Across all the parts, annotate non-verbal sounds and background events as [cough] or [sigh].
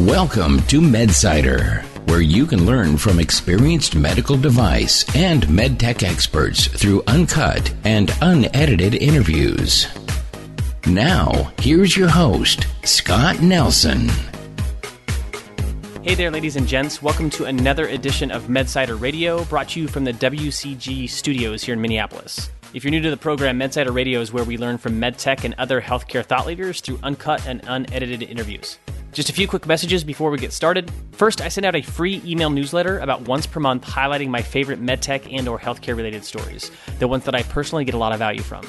Welcome to MedSider, where you can learn from experienced medical device and medtech experts through uncut and unedited interviews. Now, here's your host, Scott Nelson. Hey there, ladies and gents. Welcome to another edition of MedSider Radio, brought to you from the WCG studios here in Minneapolis. If you're new to the program, MedSider Radio is where we learn from medtech and other healthcare thought leaders through uncut and unedited interviews. Just a few quick messages before we get started. First, I send out a free email newsletter about once per month highlighting my favorite medtech and or healthcare related stories, the ones that I personally get a lot of value from.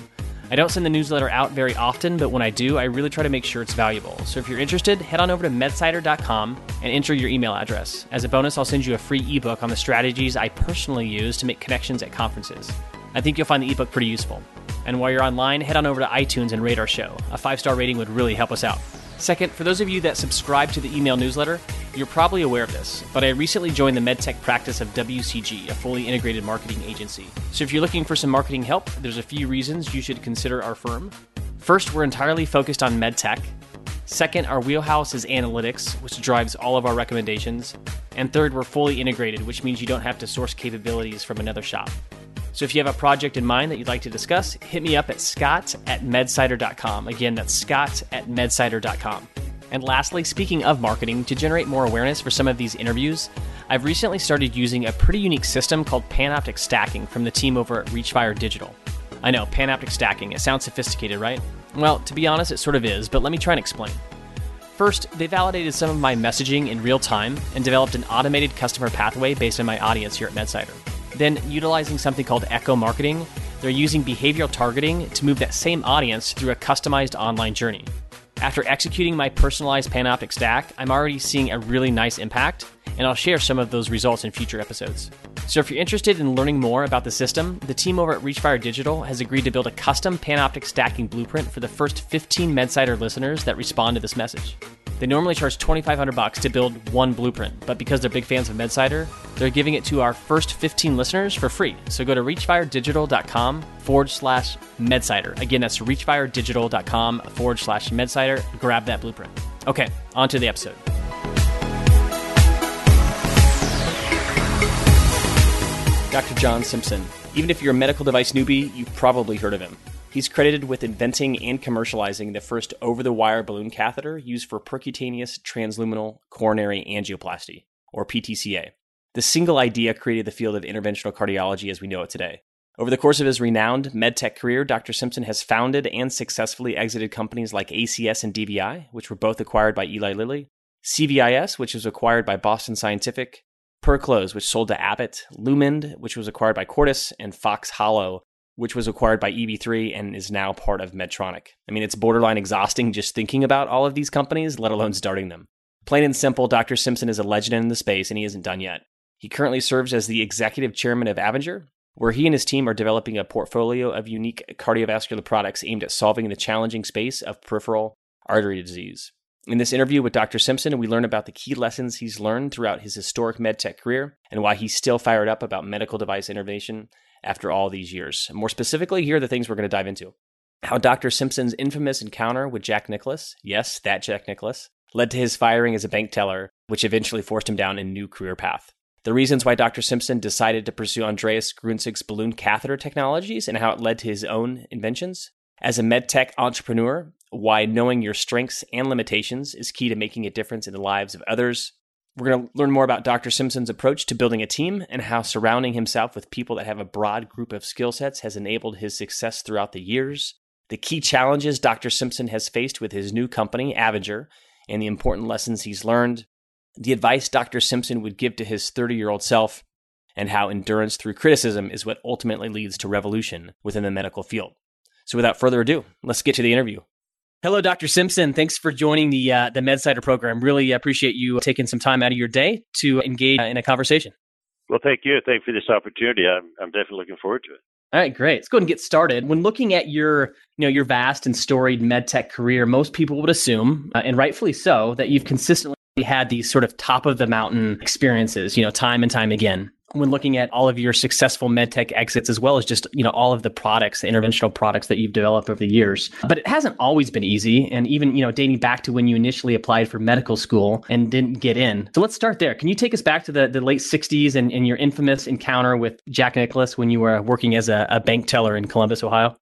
I don't send the newsletter out very often, but when I do, I really try to make sure it's valuable. So if you're interested, head on over to medsider.com and enter your email address. As a bonus, I'll send you a free ebook on the strategies I personally use to make connections at conferences. I think you'll find the ebook pretty useful. And while you're online, head on over to iTunes and rate our show. A five star rating would really help us out. Second, for those of you that subscribe to the email newsletter, you're probably aware of this, but I recently joined the MedTech practice of WCG, a fully integrated marketing agency. So if you're looking for some marketing help, there's a few reasons you should consider our firm. First, we're entirely focused on MedTech. Second, our wheelhouse is analytics, which drives all of our recommendations. And third, we're fully integrated, which means you don't have to source capabilities from another shop. So if you have a project in mind that you'd like to discuss, hit me up at scott at medsider.com. Again, that's scott at medsider.com. And lastly, speaking of marketing, to generate more awareness for some of these interviews, I've recently started using a pretty unique system called Panoptic Stacking from the team over at Reachfire Digital. I know, Panoptic Stacking, it sounds sophisticated, right? Well, to be honest, it sort of is, but let me try and explain. First, they validated some of my messaging in real time and developed an automated customer pathway based on my audience here at MedSider. Then, utilizing something called echo marketing, they're using behavioral targeting to move that same audience through a customized online journey. After executing my personalized Panoptic stack, I'm already seeing a really nice impact, and I'll share some of those results in future episodes. So, if you're interested in learning more about the system, the team over at Reachfire Digital has agreed to build a custom Panoptic stacking blueprint for the first 15 MedSider listeners that respond to this message. They normally charge 2500 bucks to build one blueprint, but because they're big fans of MedSider, they're giving it to our first 15 listeners for free. So go to reachfiredigital.com forward slash MedSider. Again, that's reachfiredigital.com forward slash MedSider. Grab that blueprint. Okay, on to the episode. Dr. John Simpson. Even if you're a medical device newbie, you've probably heard of him. He's credited with inventing and commercializing the first over the wire balloon catheter used for percutaneous transluminal coronary angioplasty, or PTCA. The single idea created the field of interventional cardiology as we know it today. Over the course of his renowned medtech career, Dr. Simpson has founded and successfully exited companies like ACS and DVI, which were both acquired by Eli Lilly, CVIS, which was acquired by Boston Scientific, Perclose, which sold to Abbott, Lumend, which was acquired by Cordis, and Fox Hollow, which was acquired by EV3 and is now part of Medtronic. I mean, it's borderline exhausting just thinking about all of these companies, let alone starting them. Plain and simple, Dr. Simpson is a legend in the space and he isn't done yet. He currently serves as the executive chairman of Avinger, where he and his team are developing a portfolio of unique cardiovascular products aimed at solving the challenging space of peripheral artery disease. In this interview with Dr. Simpson, we learn about the key lessons he's learned throughout his historic medtech career and why he's still fired up about medical device innovation after all these years. More specifically, here are the things we're going to dive into. How Dr. Simpson's infamous encounter with Jack Nicklaus, yes, that Jack Nicklaus, led to his firing as a bank teller, which eventually forced him down a new career path. The reasons why Dr. Simpson decided to pursue Andreas Grunzig's balloon catheter technologies and how it led to his own inventions. As a medtech entrepreneur, why knowing your strengths and limitations is key to making a difference in the lives of others. We're going to learn more about Dr. Simpson's approach to building a team and how surrounding himself with people that have a broad group of skill sets has enabled his success throughout the years, the key challenges Dr. Simpson has faced with his new company, Avinger, and the important lessons he's learned, the advice Dr. Simpson would give to his 30 year old self, and how endurance through criticism is what ultimately leads to revolution within the medical field. So, without further ado, let's get to the interview. Hello, Dr. Simpson. Thanks for joining the uh, the MedSider program. Really appreciate you taking some time out of your day to engage uh, in a conversation. Well, thank you. Thank you for this opportunity. I'm, I'm definitely looking forward to it. All right, great. Let's go ahead and get started. When looking at your, you know, your vast and storied medtech career, most people would assume, uh, and rightfully so, that you've consistently had these sort of top of the mountain experiences, you know, time and time again. When looking at all of your successful medtech exits, as well as just, you know, all of the products, the interventional products that you've developed over the years. But it hasn't always been easy. And even, you know, dating back to when you initially applied for medical school and didn't get in. So let's start there. Can you take us back to the, the late 60s and, and your infamous encounter with Jack Nicklaus when you were working as a, a bank teller in Columbus, Ohio?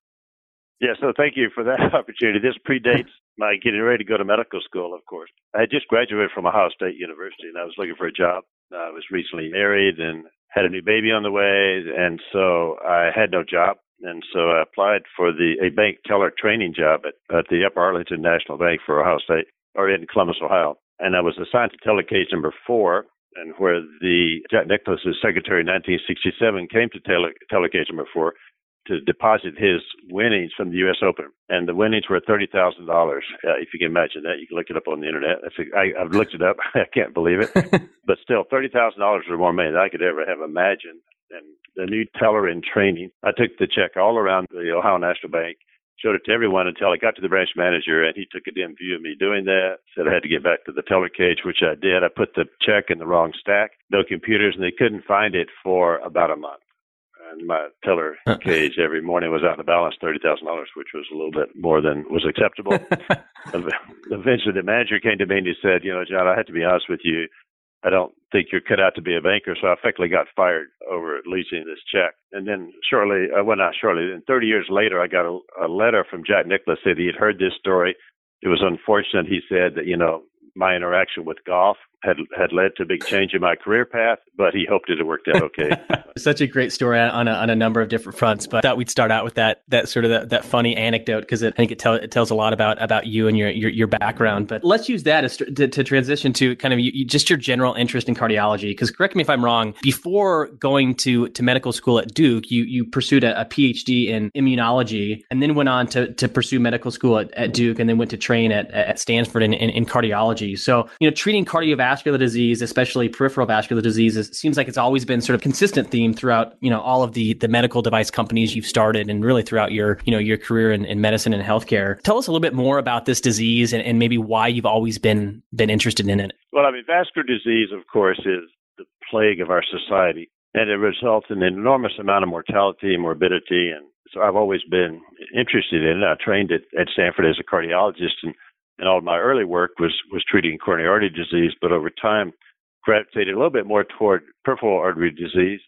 Yeah, so thank you for that [laughs] opportunity. This predates [laughs] my getting ready to go to medical school, of course. I had just graduated from Ohio State University and I was looking for a job. I was recently married and had a new baby on the way, and so I had no job. And so I applied for the a bank teller training job at, at the Upper Arlington National Bank for Ohio State, or in Columbus, Ohio. And I was assigned to telecase number four, and where the Jack Nicklaus's secretary in 1967 came to tele, telecase number four to deposit his winnings from the U.S. Open, and the winnings were thirty thousand uh, dollars. If you can imagine that, you can look it up on the internet. I, I've looked it up. [laughs] I can't believe it, [laughs] but still, thirty thousand dollars or more money than I could ever have imagined. And the new teller in training, I took the check all around the Ohio National Bank, showed it to everyone until I got to the branch manager, and he took a dim view of me doing that. Said I had to get back to the teller cage, which I did. I put the check in the wrong stack, no computers, and they couldn't find it for about a month my teller [laughs] cage every morning was out of balance thirty thousand dollars, which was a little bit more than was acceptable. [laughs] Eventually, the manager came to me and he said, "You know, John, I have to be honest with you. I don't think you're cut out to be a banker." So I effectively got fired over leasing this check. And then shortly, uh, well, not shortly, then 30 years later, I got a, a letter from Jack Nicklaus said he had heard this story. It was unfortunate, he said, that you know my interaction with golf had had led to a big change in my career path, but he hoped it had worked out okay. [laughs] Such a great story on a, on a number of different fronts, but I thought we'd start out with that that sort of that, that funny anecdote because I think it, tell, it tells a lot about about you and your your, your background. But let's use that as to, to transition to kind of you, you, just your general interest in cardiology. Because correct me if I'm wrong, before going to to medical school at Duke, you you pursued a, a PhD in immunology and then went on to to pursue medical school at, at Duke and then went to train at at Stanford in, in, in cardiology. So you know, treating cardiovascular disease, especially peripheral vascular diseases, seems like it's always been sort of consistent theme throughout, you know, all of the the medical device companies you've started and really throughout your, you know, your career in, in medicine and healthcare. Tell us a little bit more about this disease and, and maybe why you've always been been interested in it. Well, I mean, vascular disease, of course, is the plague of our society, and it results in an enormous amount of mortality and morbidity. And so I've always been interested in it. I trained at, at Stanford as a cardiologist and and all my early work was was treating coronary artery disease, but over time gravitated a little bit more toward peripheral artery disease.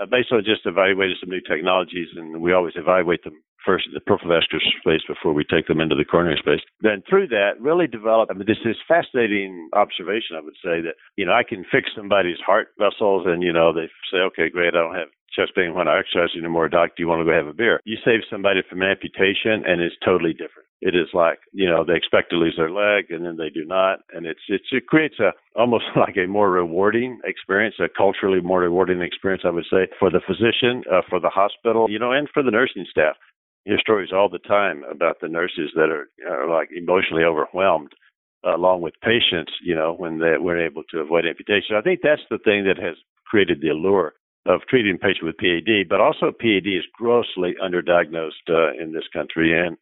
Uh, based on just evaluating some new technologies, and we always evaluate them first in the peripheral vascular space before we take them into the coronary space. Then through that, really developed. I mean, this is fascinating observation. I would say that you know I can fix somebody's heart vessels, and you know they say, okay, great, I don't have chest pain when I exercise anymore. Doc, do you want to go have a beer? You save somebody from amputation, and it's totally different it is like you know they expect to lose their leg and then they do not and it's, it's it creates a almost [laughs] like a more rewarding experience a culturally more rewarding experience i would say for the physician uh, for the hospital you know and for the nursing staff hear stories all the time about the nurses that are, are like emotionally overwhelmed uh, along with patients you know when they were able to avoid amputation i think that's the thing that has created the allure of treating patients with PAD, but also PAD is grossly underdiagnosed uh, in this country, and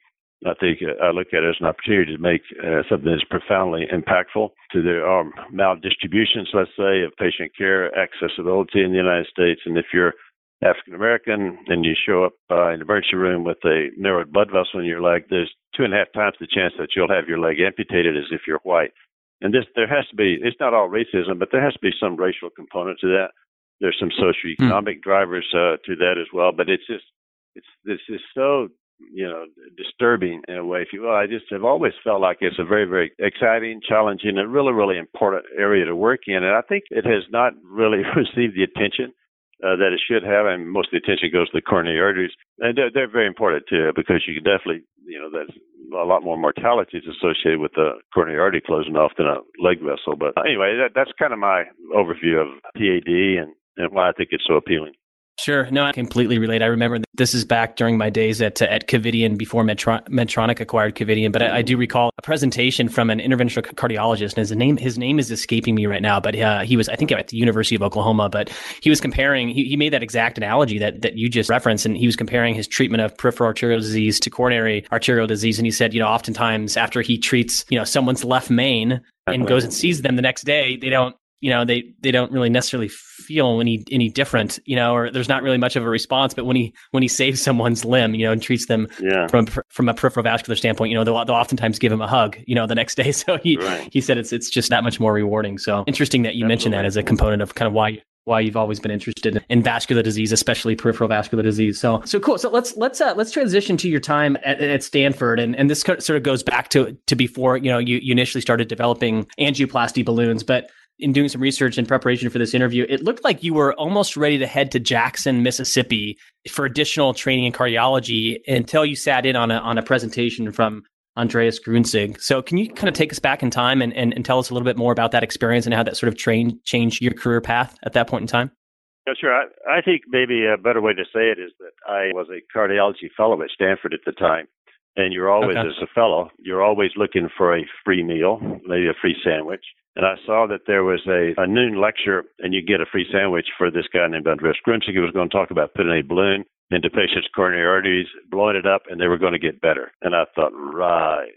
I think uh, I look at it as an opportunity to make uh, something that's profoundly impactful to the um, maldistributions, let's say, of patient care accessibility in the United States. And if you're African American and you show up uh, in the emergency room with a narrowed blood vessel in your leg, there's two and a half times the chance that you'll have your leg amputated as if you're white. And this, there has to be, it's not all racism, but there has to be some racial component to that. There's some socioeconomic mm. drivers uh, to that as well, but it's just, it's, this is so you know, disturbing in a way, if you will. I just have always felt like it's a very, very exciting, challenging, and really, really important area to work in. And I think it has not really [laughs] received the attention uh, that it should have, and most of the attention goes to the coronary arteries, and they're, they're very important too because you can definitely, you know, there's a lot more mortality is associated with the coronary artery closing off than a leg vessel. But anyway, that, that's kind of my overview of PAD and, and why I think it's so appealing. Sure. No, I completely relate. I remember this is back during my days at at Covidien before Medtron- Medtronic acquired Covidien, but I, I, do recall a presentation from an interventional cardiologist, and his name his name is escaping me right now, but uh, he was I think at the University of Oklahoma, but he was comparing he, he made that exact analogy that that you just referenced, and he was comparing his treatment of peripheral arterial disease to coronary arterial disease, and he said, you know, oftentimes after he treats you know someone's left main and goes and sees them the next day, they don't you know they they don't really necessarily feel any any different you know or there's not really much of a response but when he when he saves someone's limb you know and treats them yeah. from from a peripheral vascular standpoint you know they'll, they'll oftentimes give him a hug you know the next [laughs] day so he right. he said it's it's just that much more rewarding so interesting that you mentioned that as a component of kind of why why you've always been interested in vascular disease, especially peripheral vascular disease. So, so cool. So let's let's uh, let's transition to your time at, at Stanford, and and this sort of goes back to to before you know you, you initially started developing angioplasty balloons, but in doing some research in preparation for this interview, it looked like you were almost ready to head to Jackson, Mississippi for additional training in cardiology until you sat in on a, on a presentation from Andreas Grunzig. So can you kind of take us back in time and, and, and tell us a little bit more about that experience and how that sort of train, changed your career path at that point in time? Yeah, sure. I, I think maybe a better way to say it is that I was a cardiology fellow at Stanford at the time. And you're always, okay. as a fellow, you're always looking for a free meal, maybe a free sandwich. And I saw that there was a, a noon lecture, and you get a free sandwich for this guy named Andreas Gruenzig, who was going to talk about putting a balloon into patients' coronary arteries, blowing it up, and they were going to get better. And I thought, right,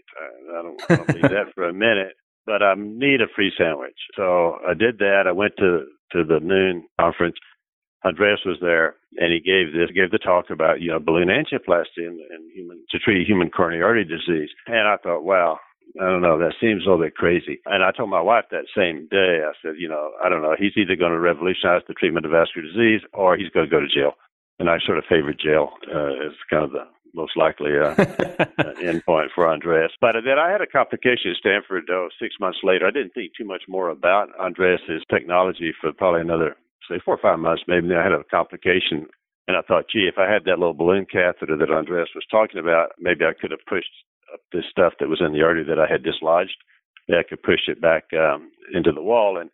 I don't, I don't believe that for a minute, but I need a free sandwich. So I did that. I went to to the noon conference. Andreas was there, and he gave this gave the talk about you know balloon angioplasty and, and human to treat human coronary artery disease. And I thought, wow, I don't know, that seems a little bit crazy. And I told my wife that same day, I said, you know, I don't know, he's either going to revolutionize the treatment of vascular disease or he's going to go to jail and I sort of favored jail uh, as kind of the most likely uh, [laughs] uh endpoint for Andreas. But then I had a complication at Stanford oh, six months later. I didn't think too much more about Andreas's technology for probably another, say, four or five months. Maybe then I had a complication. And I thought, gee, if I had that little balloon catheter that Andreas was talking about, maybe I could have pushed up this stuff that was in the artery that I had dislodged. Yeah, I could push it back um, into the wall. And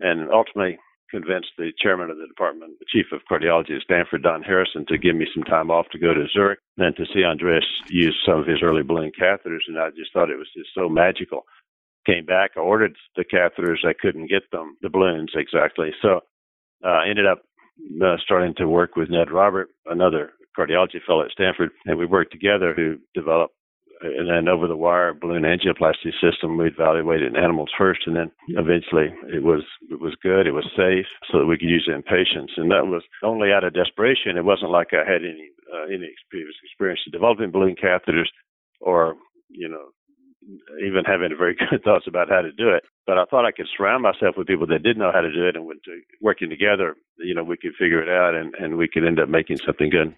and ultimately, convinced the chairman of the department, the chief of cardiology at Stanford, Don Harrison, to give me some time off to go to Zurich and to see Andreas use some of his early balloon catheters. And I just thought it was just so magical. Came back, I ordered the catheters. I couldn't get them, the balloons exactly. So uh, ended up uh, starting to work with Ned Robert, another cardiology fellow at Stanford, and we worked together to develop and then over the wire balloon angioplasty system we evaluated in animals first and then eventually it was it was good it was safe so that we could use it in patients. And that was only out of desperation. It wasn't like i had any uh, any previous experience developing balloon catheters or you know even having very [laughs] good thoughts about how to do it. But i thought i could surround myself with people that did know how to do it and to, working together you know we could figure it out and and we could end up making something good.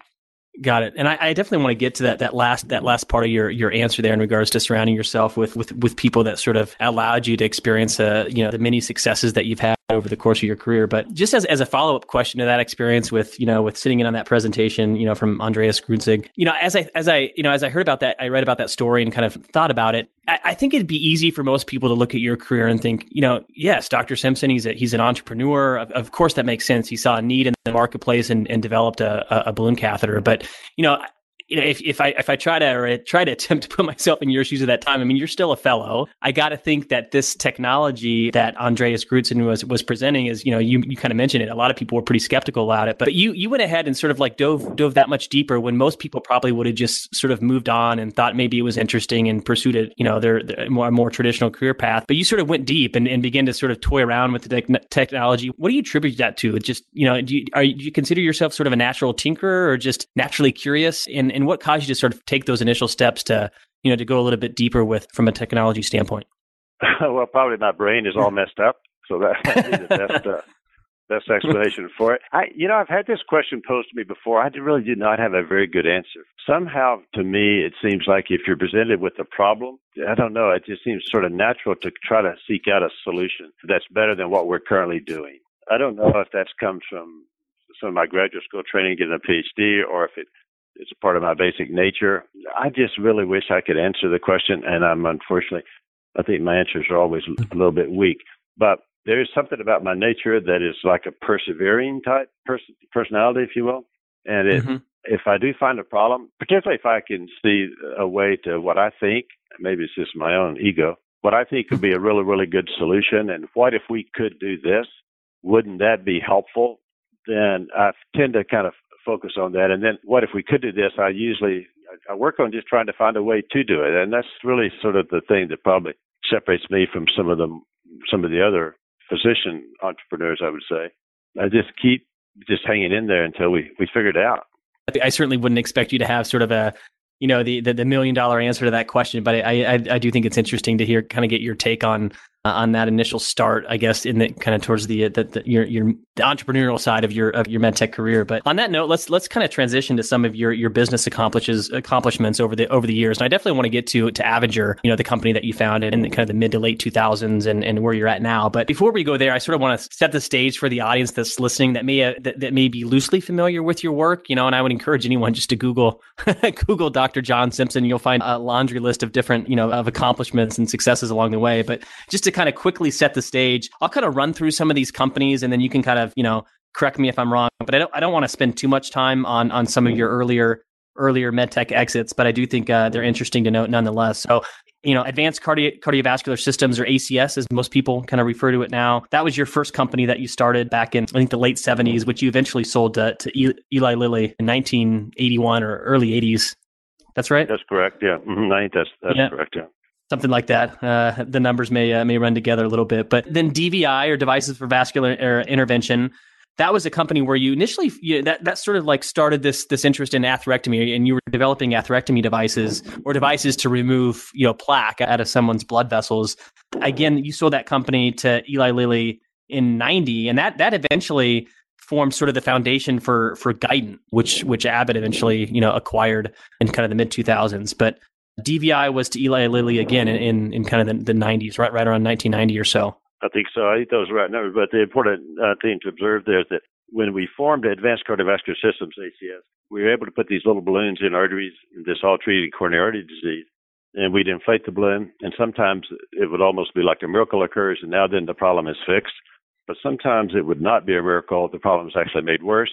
Got it. And I, I, definitely want to get to that that last that last part of your your answer there in regards to surrounding yourself with with with people that sort of allowed you to experience uh, you know the many successes that you've had over the course of your career. But just as, as a follow up question to that experience with, you know, with sitting in on that presentation, you know, from Andreas Grunzig, you know, as I, as I, you know, as I heard about that, I read about that story and kind of thought about it. I, I think it'd be easy for most people to look at your career and think, you know, yes, Dr. Simpson, he's a, he's an entrepreneur. Of, of course, that makes sense. He saw a need in the marketplace and, and developed a, a balloon catheter. But, you know, you know, if, if I if I try to try to [laughs] attempt to put myself in your shoes at that time, I mean, you're still a fellow. I got to think that this technology that Andreas Gruenzig was was presenting is, you know, you you kind of mentioned it. A lot of people were pretty skeptical about it, but you you went ahead and sort of like dove dove that much deeper when most people probably would have just sort of moved on and thought maybe it was interesting and pursued it, you know, their, their more more traditional career path. But you sort of went deep and, and began to sort of toy around with the te- technology. What do you attribute that to? Just you know, do you, are, do you consider yourself sort of a natural tinkerer or just naturally curious? And and what caused you to sort of take those initial steps to you know to go a little bit deeper with from a technology standpoint? [laughs] well, probably my brain is all messed up, so that's [laughs] the best uh, best explanation for it. I, you know, I've had this question posed to me before. I really did not have a very good answer. Somehow, to me, it seems like if you're presented with a problem, I don't know, it just seems sort of natural to try to seek out a solution that's better than what we're currently doing. I don't know if that's comes from some of my graduate school training, getting a PhD, or if it it's part of my basic nature. I just really wish I could answer the question, and I'm unfortunately, I think my answers are always a little bit weak. But there is something about my nature that is like a persevering type pers- personality, if you will. And it, mm-hmm. if I do find a problem, particularly if I can see a way to what I think, maybe it's just my own ego, what I think could be a really, really good solution, and what if we could do this? Wouldn't that be helpful? Then I tend to kind of focus on that. And then what if we could do this? I usually I work on just trying to find a way to do it, and that's really sort of the thing that probably separates me from some of the some of the other physician entrepreneurs, I would say. I just keep just hanging in there until we, we figure it out. I certainly wouldn't expect you to have sort of a you know the, the, the million dollar answer to that question, but I, I I do think it's interesting to hear kind of get your take on uh, on that initial start, I guess, in the kind of towards the, the, the your your the entrepreneurial side of your of your medtech career. But on that note, let's let's kind of transition to some of your your business accomplishes accomplishments over the over the years. And I definitely want to get to to Avinger, you know, the company that you founded in the, kind of the mid to late 2000s and, and where you're at now. But before we go there, I sort of want to set the stage for the audience that's listening that may uh, that, that may be loosely familiar with your work, you know. And I would encourage anyone just to Google [laughs] Google Dr. John Simpson. You'll find a laundry list of different you know of accomplishments and successes along the way. But just to kind of quickly set the stage, I'll kind of run through some of these companies and then you can kind of, you know, correct me if I'm wrong, but I don't, I don't want to spend too much time on, on some of your earlier, earlier medtech exits, but I do think uh, they're interesting to note nonetheless. So, you know, advanced cardi- cardiovascular systems or ACS, as most people kind of refer to it now. That was your first company that you started back in, I think, the late 70s, which you eventually sold to, to Eli Lilly in 1981 or early 80s. That's right. That's correct. Yeah, mm-hmm. I think that's that's yeah. correct. Yeah something like that. Uh, the numbers may uh, may run together a little bit, but then DVI or Devices for Vascular Intervention. That was a company where you initially you, that that sort of like started this this interest in atherectomy, and you were developing atherectomy devices or devices to remove you know plaque out of someone's blood vessels. Again, you sold that company to Eli Lilly in '90, and that that eventually formed sort of the foundation for for Guidant, which which Abbott eventually you know acquired in kind of the mid 2000s. But DVI was to Eli Lilly again in, in kind of the, the 90s, right, right around 1990 or so. I think so. I think those are right numbers. But the important uh, thing to observe there is that when we formed Advanced Cardiovascular Systems, ACS, we were able to put these little balloons in arteries, this all treated coronary artery disease, and we'd inflate the balloon. And sometimes it would almost be like a miracle occurs, and now then the problem is fixed. But sometimes it would not be a miracle. The problem is actually made worse.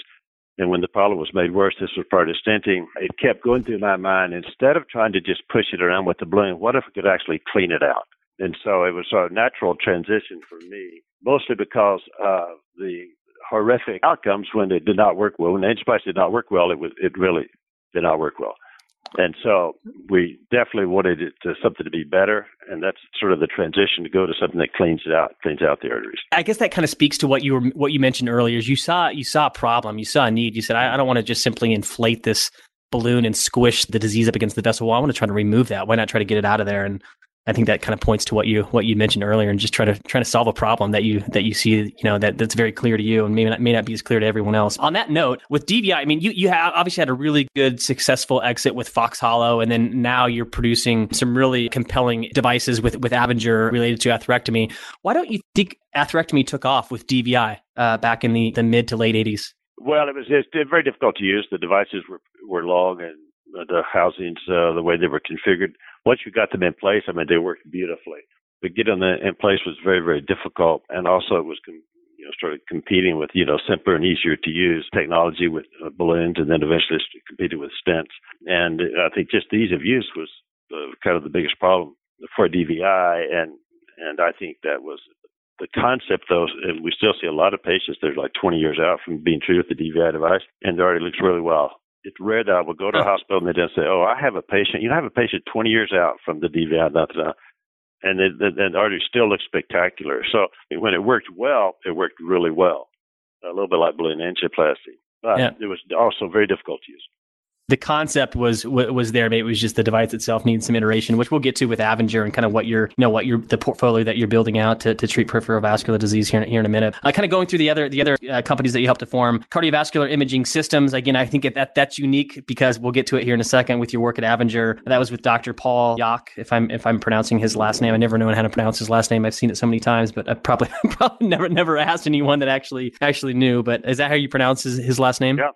And when the problem was made worse, this was part of stenting. It kept going through my mind. Instead of trying to just push it around with the balloon, what if we could actually clean it out? And so it was a natural transition for me, mostly because of the horrific outcomes when it did not work well. When the Inspice did not work well, it was it really did not work well. And so we definitely wanted it to something to be better, and that's sort of the transition to go to something that cleans it out, cleans out the arteries. I guess that kind of speaks to what you were what you mentioned earlier. Is you saw you saw a problem, you saw a need. You said, I, I don't want to just simply inflate this balloon and squish the disease up against the vessel wall. I want to try to remove that. Why not try to get it out of there? And I think that kind of points to what you what you mentioned earlier, and just try to trying to solve a problem that you that you see, you know, that that's very clear to you, and may not may not be as clear to everyone else. On that note, with DVI, I mean, you you have obviously had a really good successful exit with Fox Hollow, and then now you're producing some really compelling devices with with Avinger related to atherectomy. Why don't you think atherectomy took off with DVI uh, back in the the mid to late '80s? Well, it was very difficult to use. The devices were were long and the housings, uh, the way they were configured once you got them in place, I mean, they worked beautifully. But getting them in place was very, very difficult. And also it was, com- you know, started competing with, you know, simpler and easier to use technology with uh, balloons and then eventually competed with stents. And I think just the ease of use was uh, kind of the biggest problem for DVI. And, and I think that was the concept though, and we still see a lot of patients that are like 20 years out from being treated with the DVI device and it already looks really well it's rare that I will go to a uh, hospital and they just say, "Oh, I have a patient. You know, I have a patient 20 years out from the DVI, da, da, da. and then the artery still looks spectacular. So when it worked well, it worked really well, a little bit like balloon angioplasty, but yeah. it was also very difficult to use the concept was was there. Maybe it was just the device itself needs some iteration, which we'll get to with Avinger and kind of what you're, you know, what you're the portfolio that you're building out to, to treat peripheral vascular disease here, here in a minute. Uh, kind of going through the other the other uh, companies that you helped to form, cardiovascular imaging systems. Again, I think that that's unique because we'll get to it here in a second with your work at Avinger. That was with Dr. Paul Yock, if I'm if I'm pronouncing his last name. I never known how to pronounce his last name. I've seen it so many times, but I probably [laughs] probably never never asked anyone that actually actually knew. But is that how you pronounce his, his last name? Yeah.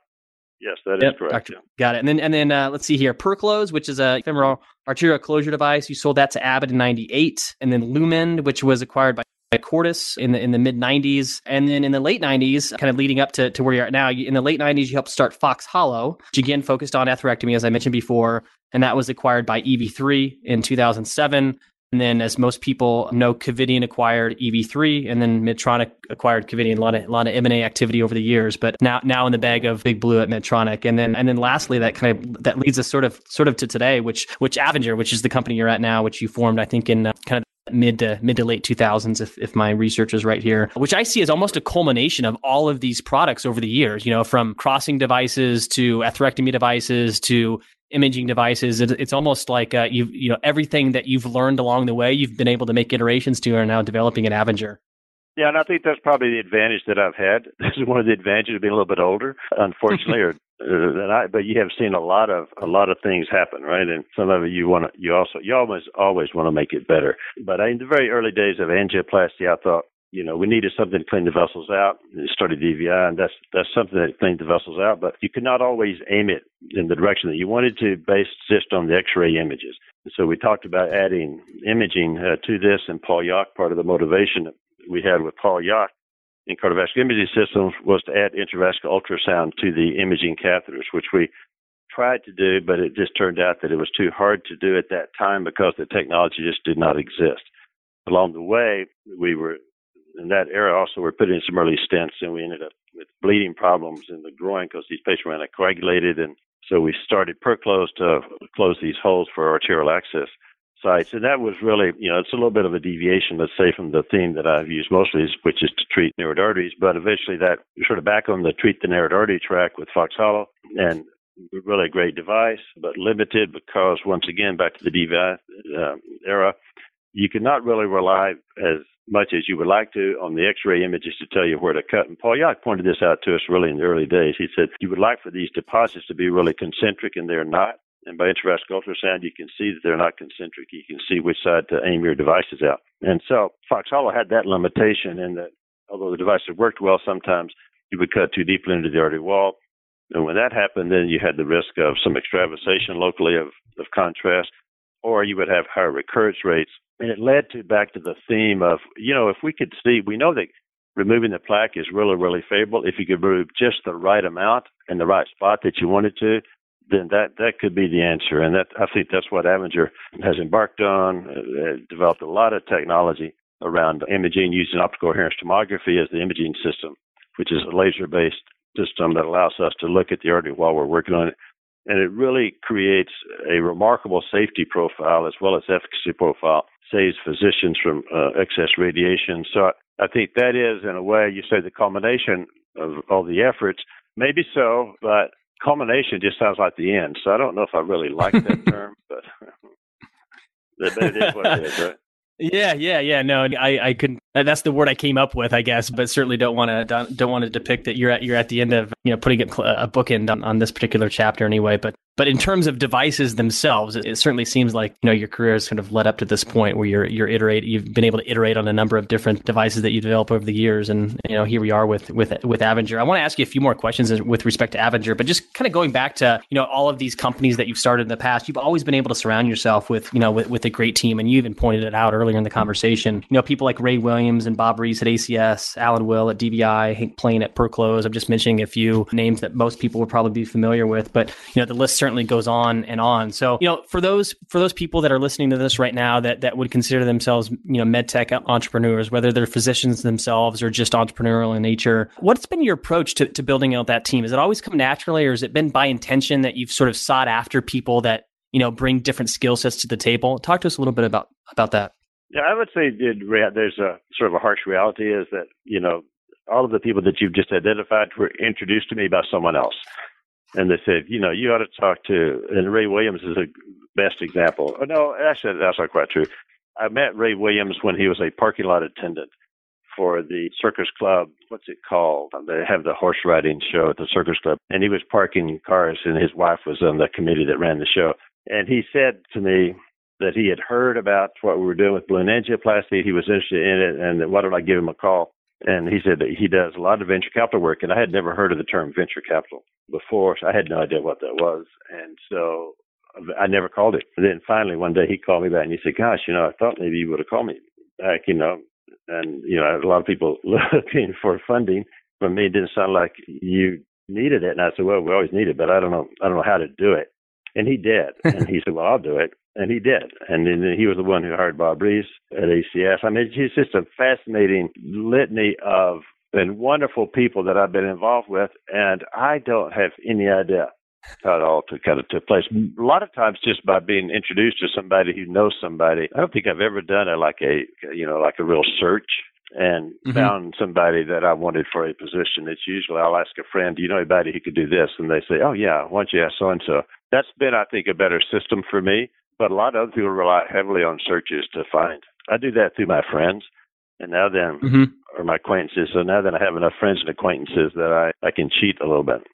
Yes, that yep, is correct. Yeah. Got it. And then and then uh, let's see here, Perclose, which is a femoral arterial closure device. You sold that to Abbott in '98, and then Lumend, which was acquired by Cordis in the in the mid 90s, and then in the late 90s, kind of leading up to, to where you're at now. In the late 90s, you helped start Fox Hollow, which again focused on atherectomy, as I mentioned before, and that was acquired by EV3 in 2007. And then, as most people know, Covidien acquired EV3, and then Medtronic acquired Covidien. A lot of a lot of M&A activity over the years, but now now in the bag of Big Blue at Medtronic. And then and then lastly, that kind of that leads us sort of sort of to today, which which Avinger, which is the company you're at now, which you formed, I think, in uh, kind of mid to mid to late 2000s, if, if my research is right here, which I see as almost a culmination of all of these products over the years, you know, from crossing devices to atherectomy devices to imaging devices. it's almost like uh, you've, you know, everything that you've learned along the way, you've been able to make iterations to are now developing an Avinger. Yeah, and I think that's probably the advantage that I've had. [laughs] This is one of the advantages of being a little bit older, unfortunately, [laughs] or uh, than I. But you have seen a lot of a lot of things happen, right? And some of it you want to, you also, you always always want to make it better. But in the very early days of angioplasty, I thought, you know, we needed something to clean the vessels out. And started DVI, and that's that's something that cleaned the vessels out. But you could not always aim it in the direction that you wanted to, based just on the X-ray images. so we talked about adding imaging uh, to this, and Paul Yock, part of the motivation we had with Paul Yock in cardiovascular imaging systems was to add intravascular ultrasound to the imaging catheters, which we tried to do, but it just turned out that it was too hard to do at that time because the technology just did not exist. Along the way, we were in that era also we're putting in some early stents and we ended up with bleeding problems in the groin because these patients were anticoagulated and so we started perclose to close these holes for arterial access sites. And that was really, you know, it's a little bit of a deviation, let's say, from the theme that I've used mostly, which is to treat narrowed arteries. But eventually that sort of back on the treat the narrowed artery track with Fox Hollow and really a great device, but limited because once again, back to the DVI uh, era, you cannot really rely as much as you would like to on the x-ray images to tell you where to cut. And Paul Yock pointed this out to us really in the early days. He said, you would like for these deposits to be really concentric and they're not. And by intravascular ultrasound, you can see that they're not concentric. You can see which side to aim your devices out. And so Fox Hollow had that limitation in that although the devices worked well, sometimes you would cut too deeply into the artery wall. And when that happened, then you had the risk of some extravasation locally of, of contrast, or you would have higher recurrence rates. And it led to back to the theme of, you know, if we could see, we know that removing the plaque is really, really favorable. If you could remove just the right amount in the right spot that you wanted to, then that that could be the answer. And that I think that's what Avinger has embarked on. Uh, developed a lot of technology around imaging using optical coherence tomography as the imaging system, which is a laser-based system that allows us to look at the artery while we're working on it. And it really creates a remarkable safety profile as well as efficacy profile, saves physicians from uh, excess radiation. So I think that is, in a way, you say the culmination of all the efforts. Maybe so, but culmination just sounds like the end. So I don't know if I really like that [laughs] term, but, [laughs] but it is what it is, right? [laughs] Yeah, yeah, yeah. No, I, I couldn't. That's the word I came up with, I guess. But certainly don't want to don't, don't want to depict that you're at you're at the end of you know putting a bookend on, on this particular chapter anyway. But but in terms of devices themselves, it, it, certainly seems like you know your career has kind of led up to this point where you're you're iterate. You've been able to iterate on a number of different devices that you develop over the years, and you know here we are with with with Avinger. I want to ask you a few more questions with respect to Avinger, but just kind of going back to you know all of these companies that you've started in the past, you've always been able to surround yourself with you know with, with a great team, and you even pointed it out earlier in the conversation. You know people like Ray Williams and Bob Reese at ACS, Alan Will at DVI, Hank Plain at Perclose. I'm just mentioning a few names that most people would probably be familiar with, but you know the list certainly goes on and on. So, you know, for those for those people that are listening to this right now that that would consider themselves, you know, medtech entrepreneurs, whether they're physicians themselves or just entrepreneurial in nature, what's been your approach to, to building out that team? Has it always come naturally, or has it been by intention that you've sort of sought after people that you know bring different skill sets to the table? Talk to us a little bit about about that. Yeah, I would say there's a sort of a harsh reality is that you know all of the people that you've just identified were introduced to me by someone else and they said, you know, you ought to talk to, and Ray Williams is a best example. Oh, no, actually, that's not quite true. I met Ray Williams when he was a parking lot attendant for the Circus Club. What's it called? They have the horse riding show at the Circus Club, and he was parking cars, and his wife was on the committee that ran the show. And he said to me that he had heard about what we were doing with balloon angioplasty. He was interested in it, and why don't I give him a call? And he said that he does a lot of venture capital work, and I had never heard of the term venture capital before, so I had no idea what that was. And so I never called it. And then finally one day he called me back and he said, "Gosh, you know, I thought maybe you would have called me back, you know." And you know, a lot of people [laughs] looking for funding. For me, it didn't sound like you needed it. And I said, "Well, we always need it, but I don't know, I don't know how to do it." And he did. And he said, "Well, I'll do it." And he did. And then he was the one who hired Bob Reese at ACS. I mean, he's just a fascinating litany of and wonderful people that I've been involved with, and I don't have any idea how it all took, kind of took place. A lot of times, just by being introduced to somebody who knows somebody. I don't think I've ever done a like a you know like a real search and mm-hmm. found somebody that I wanted for a position. It's usually I'll ask a friend, do you know anybody who could do this? And they say, oh yeah, why don't you ask so and so? That's been, I think, a better system for me. But a lot of other people rely heavily on searches to find. I do that through my friends. And now then, mm-hmm or my acquaintances. So now that I have enough friends and acquaintances that I, I can cheat a little bit.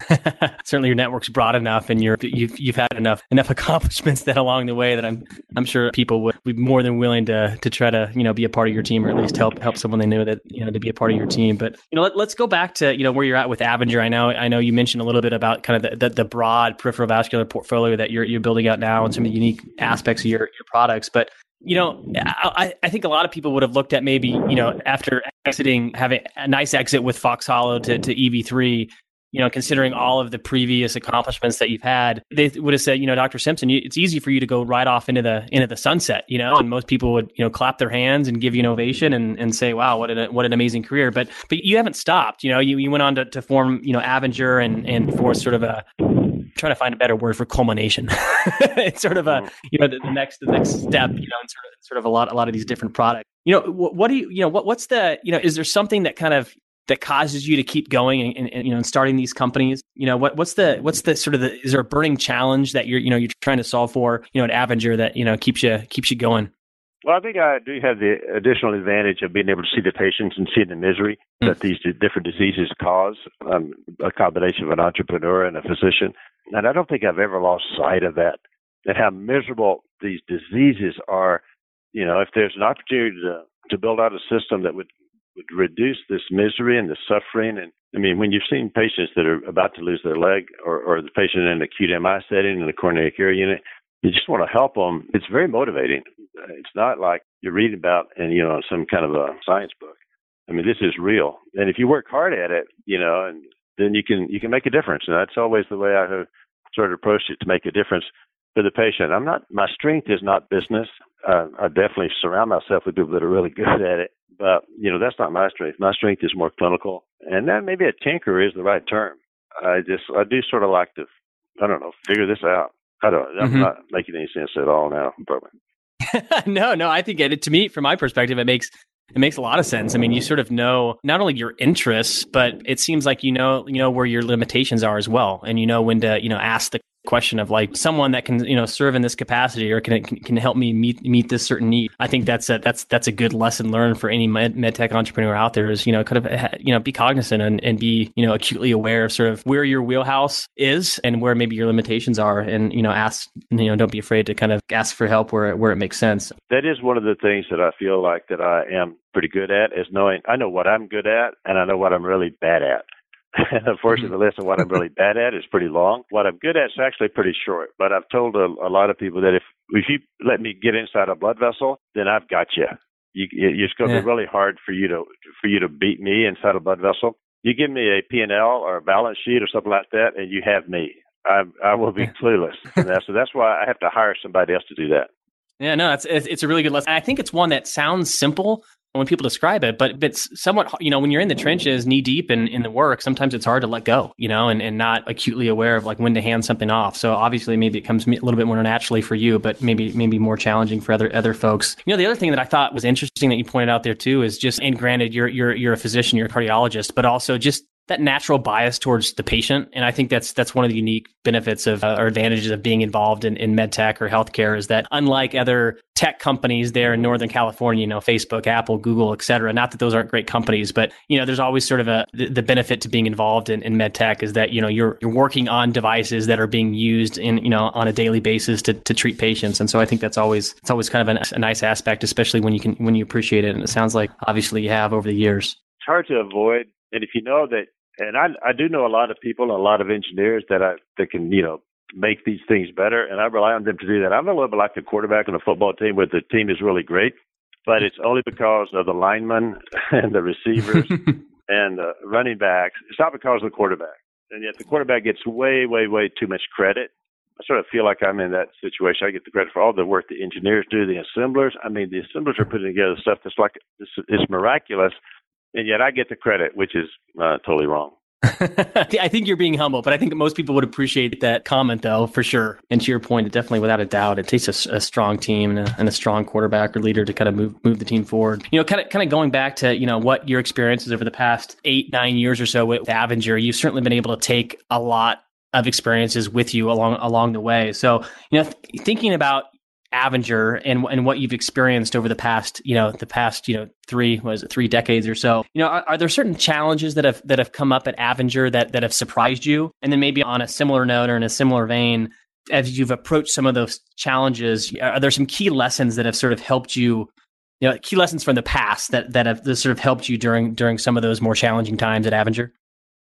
[laughs] Certainly, your network's broad enough, and you're you've you've had enough enough [laughs] accomplishments that along the way that I'm I'm sure people would be more than willing to to try to you know be a part of your team or at least help help someone they know that you know to be a part of your team. But you know, let, us go back to you know where you're at with Avinger. I know I know you mentioned a little bit about kind of the, the, the broad peripheral vascular portfolio that you're you're building out now and some of the unique aspects of your your products, but you know, I, I, think a lot of people would have looked at maybe, you know, after exiting, having a nice exit with Fox Hollow to, to EV3, you know, considering all of the previous accomplishments that you've had, they would have said, you know, Dr. Simpson, it's easy for you to go right off into the into the sunset, you know, and most people would, you know, clap their hands and give you an ovation and, and say, wow, what an what an amazing career. But but you haven't stopped, you know, you, you went on to, to form, you know, Avinger and and for sort of a trying to find a better word for culmination. [laughs] it's sort of a mm. you know the, the, next the next step. You know, and sort of sort of a lot a lot of these different products. You know, what, what do you you know what what's the you know is there something that kind of that causes you to keep going and, and, and, you know and starting these companies you know what what's the what's the sort of the is there a burning challenge that you're you know you're trying to solve for you know at Avinger that you know keeps you keeps you going well, I think I do have the additional advantage of being able to see the patients and see the misery mm. that these different diseases cause. Um, a combination of an entrepreneur and a physician, and I don't think I've ever lost sight of that and how miserable these diseases are. You know, if there's an opportunity to, to build out a system that would would reduce this misery and the suffering, and I mean, when you've seen patients that are about to lose their leg, or, or the patient in an acute MI setting in the coronary care unit, you just want to help them. It's very motivating. It's not like you're reading about in you know some kind of a science book. I mean, this is real, and if you work hard at it, you know, and then you can you can make a difference. And that's always the way I have sort of approached it to make a difference for the patient. I'm not my strength is not business. Uh, I definitely surround myself with people that are really [laughs] good at it, but you know that's not my strength. My strength is more clinical, and then maybe a tinker is the right term. I just I do sort of like to I don't know figure this out. I don't. I'm mm-hmm. not making any sense at all now, probably. [laughs] no, no. I think it, to me, from my perspective, it makes it makes a lot of sense. I mean, you sort of know not only your interests, but it seems like you know you know where your limitations are as well, and you know when to you know ask the question of like someone that can you know serve in this capacity or can can help me meet meet this certain need. I think that's a that's that's a good lesson learned for any med, med tech entrepreneur out there is you know kind of you know be cognizant and, and be you know acutely aware of sort of where your wheelhouse is and where maybe your limitations are and you know ask you know don't be afraid to kind of ask for help where where it makes sense. That is one of the things that I feel like that I am pretty good at is knowing I know what I'm good at and I know what I'm really bad at. And [laughs] unfortunately, the list of what I'm really bad at is pretty long. What I'm good at is actually pretty short. But I've told a, a lot of people that if if you let me get inside a blood vessel, then I've got you. You, it's going to yeah. be really hard for you to for you to beat me inside a blood vessel. You give me a P&L or a balance sheet or something like that, and you have me. I I will be clueless. [laughs] that, so that's why I have to hire somebody else to do that. Yeah, no, it's it's a really good lesson. I think it's one that sounds simple, when people describe it, but it's somewhat, you know, when you're in the trenches, knee deep in, in the work, sometimes it's hard to let go, you know, and, and not acutely aware of like when to hand something off. So obviously maybe it comes a little bit more naturally for you, but maybe, maybe more challenging for other, other folks. You know, the other thing that I thought was interesting that you pointed out there too is just, and granted, you're, you're, you're a physician, you're a cardiologist, but also just that natural bias towards the patient. And I think that's that's one of the unique benefits of uh, or advantages of being involved in, in med tech or healthcare is that unlike other tech companies there in Northern California, you know, Facebook, Apple, Google, et cetera, not that those aren't great companies, but you know, there's always sort of a the, the benefit to being involved in, in med tech is that, you know, you're you're working on devices that are being used in, you know, on a daily basis to, to treat patients. And so I think that's always it's always kind of a, a nice aspect, especially when you can when you appreciate it. And it sounds like obviously you have over the years. It's hard to avoid and if you know that and I I do know a lot of people, a lot of engineers that I that can you know make these things better, and I rely on them to do that. I'm a little bit like the quarterback on a football team, where the team is really great, but it's only because of the linemen [laughs] and the receivers [laughs] and the running backs. It's not because of the quarterback, and yet the quarterback gets way, way, way too much credit. I sort of feel like I'm in that situation. I get the credit for all the work the engineers do, the assemblers. I mean, the assemblers are putting together stuff that's like it's, it's miraculous, and yet I get the credit, which is uh, totally wrong. [laughs] I think you're being humble, but I think most people would appreciate that comment, though, for sure. And to your point, it definitely, without a doubt, it takes a, a strong team and a, and a, strong quarterback or leader to kind of move move the team forward. You know, kind of kind of going back to you know what your experiences over the past eight nine years or so with Avinger, you've certainly been able to take a lot of experiences with you along along the way. So, you know, th- thinking about Avinger and and what you've experienced over the past, you know, the past, you know, three was it three decades or so. You know, are, are, there certain challenges that have that have come up at Avinger that that have surprised you? And then maybe on a similar note or in a similar vein, as you've approached some of those challenges, are there some key lessons that have sort of helped you? You know, key lessons from the past that that have that sort of helped you during during some of those more challenging times at Avinger.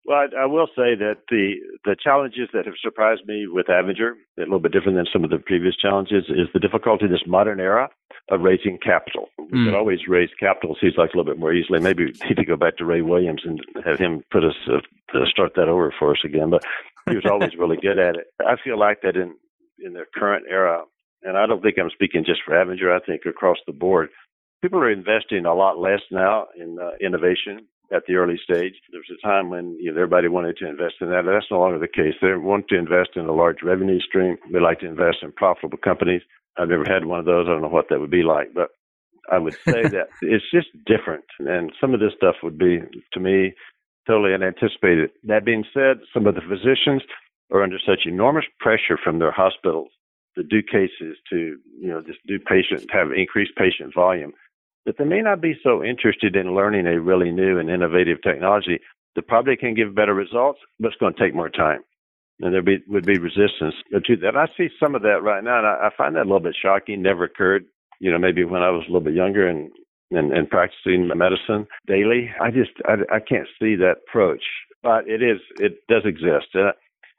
Well, I, I, will say that the the challenges that have surprised me with Avinger, a little bit different than some of the previous challenges, is the difficulty in this modern era of raising capital. We mm. could always raise capital, seems like a little bit more easily. Maybe we need to go back to Ray Williams and have him put us uh, start that over for us again. But he was always [laughs] really good at it. I feel like that in in the current era, and I don't think I'm speaking just for Avinger. I think across the board, people are investing a lot less now in uh, innovation at the early stage. There was a time when you know, everybody wanted to invest in that. That's no longer the case. They want to invest in a large revenue stream. They like to invest in profitable companies. I've never had one of those. I don't know what that would be like, but I would say [laughs] that it's just different. And some of this stuff would be, to me, totally unanticipated. That being said, some of the physicians are under such enormous pressure from their hospitals to do cases, to you know, just do patient, have increased patient volume that they may not be so interested in learning a really new and innovative technology that probably can give better results, but it's going to take more time. And there be, would be resistance to that. I see some of that right now, and I, I find that a little bit shocking. Never occurred, you know, maybe when I was a little bit younger and and, and practicing medicine daily. I just I, I can't see that approach, but it is it does exist. Uh,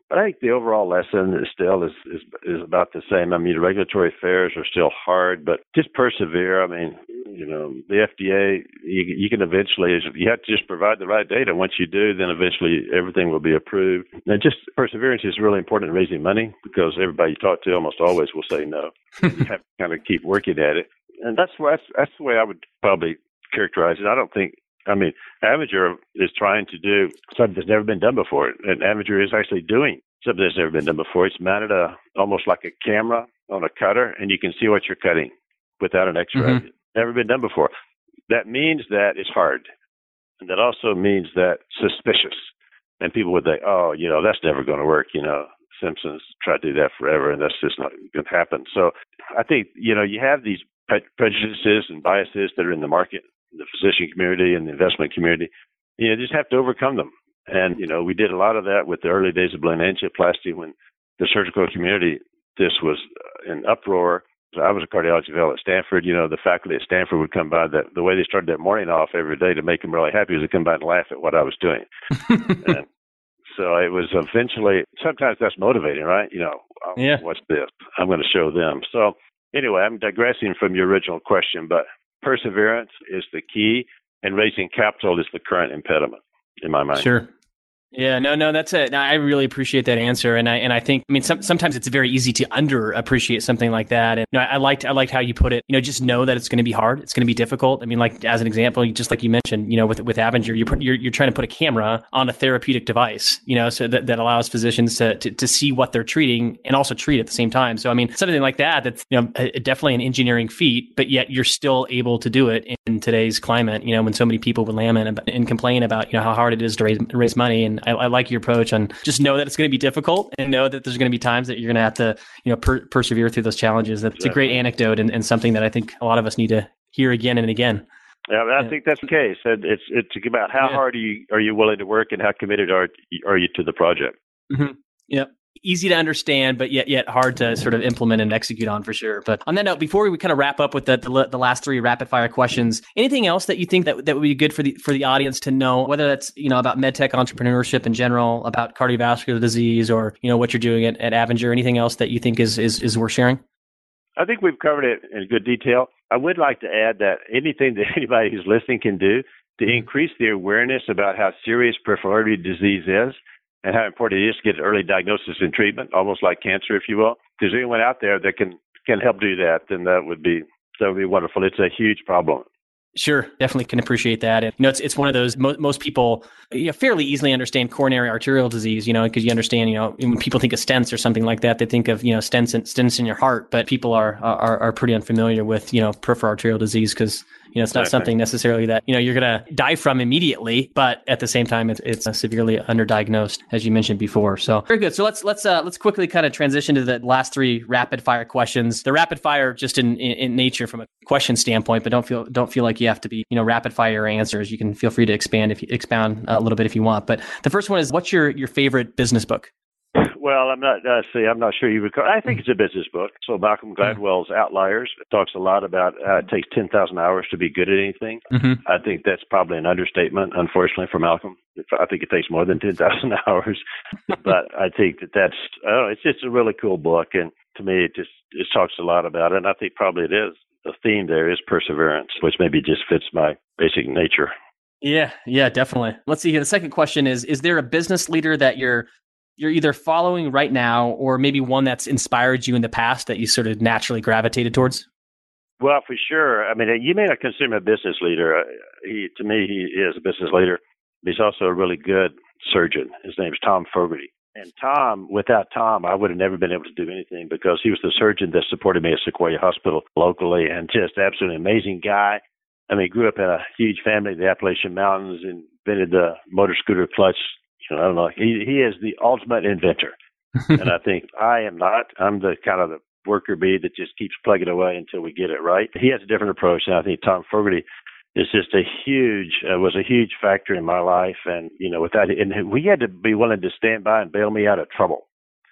but I think the overall lesson is still is, is is about the same. I mean, regulatory affairs are still hard, but just persevere. I mean, you know, the FDA, you, you can eventually, you have to just provide the right data. Once you do, then eventually everything will be approved. And just perseverance is really important in raising money because everybody you talk to almost always will say no. [laughs] you have to kind of keep working at it, and that's that's that's the way I would probably characterize it. I don't think I mean, Avinger is trying to do something that's never been done before, and Avinger is actually doing something that's never been done before. It's mounted a almost like a camera on a cutter, and you can see what you're cutting without an X-ray. Mm-hmm. Never been done before. That means that it's hard, and that also means that suspicious. And people would think, oh, you know, that's never going to work. You know, Simpsons tried to do that forever, and that's just not going to happen. So I think you know you have these pre- prejudices and biases that are in the market the physician community and the investment community. You know, just have to overcome them. And, you know, we did a lot of that with the early days of balloon angioplasty when the surgical community, this was uh, an uproar. I was a cardiology fellow at Stanford. You know, the faculty at Stanford would come by. That the way they started that morning off every day to make them really happy was to come by and laugh at what I was doing. [laughs] and so it was eventually. Sometimes that's motivating, right? You know, oh, yeah. what's this? I'm going to show them. So anyway, I'm digressing from your original question, but perseverance is the key, and raising capital is the current impediment in my mind. Sure. Yeah, no, no, that's it. I really appreciate that answer, and I and I think I mean some, sometimes it's very easy to underappreciate something like that. And you know, I liked I liked how you put it. You know, just know that it's going to be hard. It's going to be difficult. I mean, like as an example, just like you mentioned, you know, with with Avinger, you're you're, you're trying to put a camera on a therapeutic device, you know, so that, that allows physicians to, to to see what they're treating and also treat at the same time. So I mean, something like that that's you know definitely an engineering feat, but yet you're still able to do it in today's climate. You know, when so many people would lament and complain about you know how hard it is to raise raise money and I, I, like your approach on just know that it's going to be difficult and know that there's going to be times that you're going to have to, you know, per- persevere through those challenges. That's a great anecdote and, and, something that I think a lot of us need to hear again and again. Yeah, I yeah. think that's the case. It's it's about how yeah. hard are you are you willing to work and how committed are are you to the project. Mm-hmm. Yep easy to understand, but yet yet hard to sort of implement and execute on for sure. But on that note, before we kind of wrap up with the, the, the last three rapid fire questions, anything else that you think that that would be good for the for the audience to know, whether that's you know about medtech entrepreneurship in general, about cardiovascular disease, or you know what you're doing at, at Avinger, anything else that you think is is, is worth sharing? I think we've covered it in good detail. I would like to add that anything that [laughs] anybody who's listening can do to increase the awareness about how serious peripheral artery disease is and how important it is to get early diagnosis and treatment, almost like cancer, if you will. If there's anyone out there that can can help do that, then that would be that would be wonderful. It's a huge problem. Sure, definitely can appreciate that. And you know, it's it's one of those mo- most people you know, fairly easily understand coronary arterial disease. You know, because you understand, you know, when people think of stents or something like that, they think of you know stents stents in your heart. But people are are are pretty unfamiliar with you know peripheral arterial disease because you know, it's not something necessarily that, you know, you're going to die from immediately, but at the same time, it's, it's severely underdiagnosed, as you mentioned before. So very good. So let's, let's, uh, let's quickly kind of transition to the last three rapid fire questions. The rapid fire just in, in, in nature from a question standpoint, but don't feel, don't feel like you have to be, you know, rapid fire answers. You can feel free to expand if you expound a little bit if you want. But the first one is what's your, your favorite business book? Well, I'm not. Uh, see, I'm not sure you would. Call, I think it's a business book. So Malcolm mm-hmm. Gladwell's Outliers talks a lot about uh, it takes ten thousand hours to be good at anything. Mm-hmm. I think that's probably an understatement, unfortunately, for Malcolm. I think it takes more than ten thousand [laughs] hours, but I think that that's. Oh, it's just a really cool book, and to me, it just it talks a lot about it. And I think probably it is the theme there is perseverance, which maybe just fits my basic nature. Yeah, yeah, definitely. Let's see here. The second question is Is there a business leader that you're you're either following right now or maybe one that's inspired you in the past that you sort of naturally gravitated towards? Well, for sure. I mean, you may not consider him a business leader. Uh, he, to me, he is a business leader. He's also a really good surgeon. His name is Tom Fogarty. And Tom, without Tom, I would have never been able to do anything because he was the surgeon that supported me at Sequoia Hospital locally and just absolutely amazing guy. I mean, grew up in a huge family in the Appalachian Mountains, invented the motor scooter clutch I don't know. He he is the ultimate inventor, [laughs] and I think I am not. I'm the kind of the worker bee that just keeps plugging away until we get it right. He has a different approach, and I think Tom Fogarty is just a huge uh, was a huge factor in my life, and you know, without and we had to be willing to stand by and bail me out of trouble.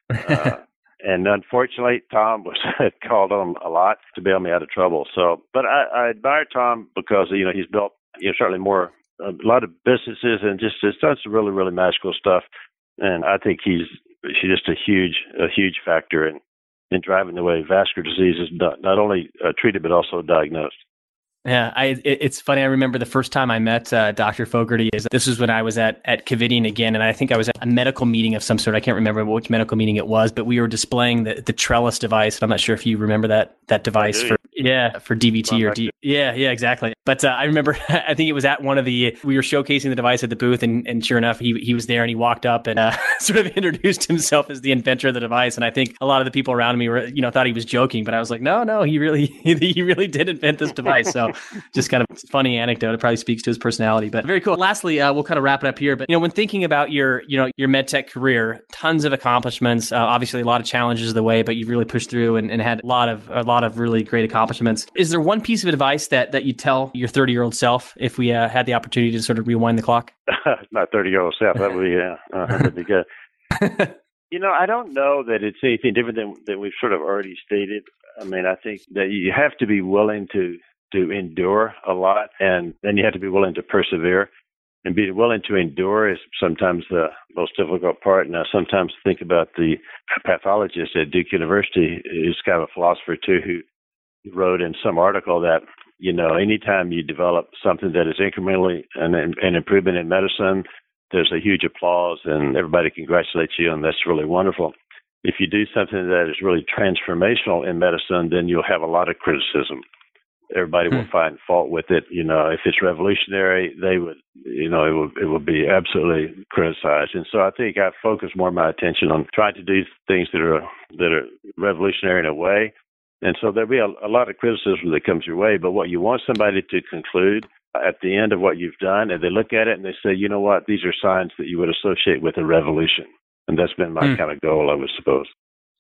Uh, [laughs] and unfortunately, Tom was [laughs] called on a lot to bail me out of trouble. So, but I, I admire Tom because you know he's built you know certainly more a lot of businesses and just has done some really really magical stuff. And I think he's she's just a huge a huge factor in in driving the way vascular disease is not, not only uh, treated but also diagnosed. Yeah, I, it, it's funny. I remember the first time I met uh, Dr. Fogarty. Is this was when I was at at Covidien again, and I think I was at a medical meeting of some sort. I can't remember which medical meeting it was, but we were displaying the the Trellis device. And I'm not sure if you remember that that device for yeah for DVT or D. Yeah, yeah, exactly. But uh, I remember, [laughs] I think it was at one of the we were showcasing the device at the booth, and, and sure enough, he he was there, and he walked up and uh, [laughs] sort of introduced himself as the inventor of the device. And I think a lot of the people around me were you know thought he was joking, but I was like, no, no, he really [laughs] he really did invent this device. So [laughs] just kind of funny anecdote. It probably speaks to his personality, but very cool. Lastly, uh, we'll kind of wrap it up here. But you know, when thinking about your you know your med tech career, tons of accomplishments. Uh, obviously, a lot of challenges the way, but you've really pushed through and, and had a lot of a lot of really great accomplishments. Is there one piece of advice that that you tell your 30 year old self if we uh, had the opportunity to sort of rewind the clock? [laughs] My 30 year old self, that would be yeah, uh, that'd be good. [laughs] you know, I don't know that it's anything different than than we've sort of already stated. I mean, I think that you have to be willing to to endure a lot, and then you have to be willing to persevere. And being willing to endure is sometimes the most difficult part. And I sometimes think about the pathologist at Duke University, who's kind of a philosopher too, who wrote in some article that you know anytime you develop something that is incrementally an, an improvement in medicine, there's a huge applause and everybody congratulates you, and that's really wonderful. If you do something that is really transformational in medicine, then you'll have a lot of criticism everybody hmm. will find fault with it. You know, if it's revolutionary, they would, you know, it would it would be absolutely criticized. And so I think I focus more of my attention on trying to do things that are that are revolutionary in a way. And so there'll be a, a lot of criticism that comes your way. But what you want somebody to conclude at the end of what you've done, and they look at it and they say, you know what, these are signs that you would associate with a revolution. And that's been my mm. kind of goal, I would suppose.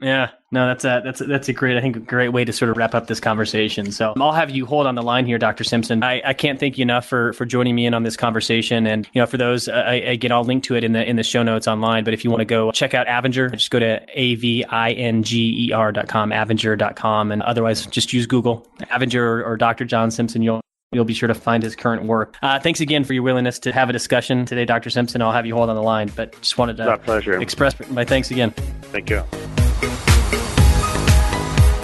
Yeah, no, that's a that's a, that's a great, I think, a great way to sort of wrap up this conversation. So I'll have you hold on the line here, Dr. Simpson. I, I can't thank you enough for for joining me in on this conversation. And you know, for those, I, again, I'll link to it in the in the show notes online. But if you want to go check out Avinger, just go to a v i n g e r dot com, Avinger dot com, and otherwise just use Google Avinger or, or Dr. John Simpson. You'll you'll be sure to find his current work. Uh, thanks again for your willingness to have a discussion today, Dr. Simpson. I'll have you hold on the line, but just wanted to express my thanks again. Thank you.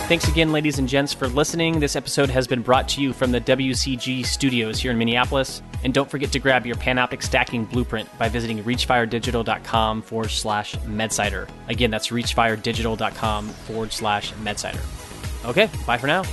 Thanks again, ladies and gents, for listening. This episode has been brought to you from the WCG studios here in Minneapolis. And don't forget to grab your Panoptic stacking blueprint by visiting reachfiredigital.com forward slash medsider. Again, that's reachfiredigital.com forward slash medsider. Okay, bye for now.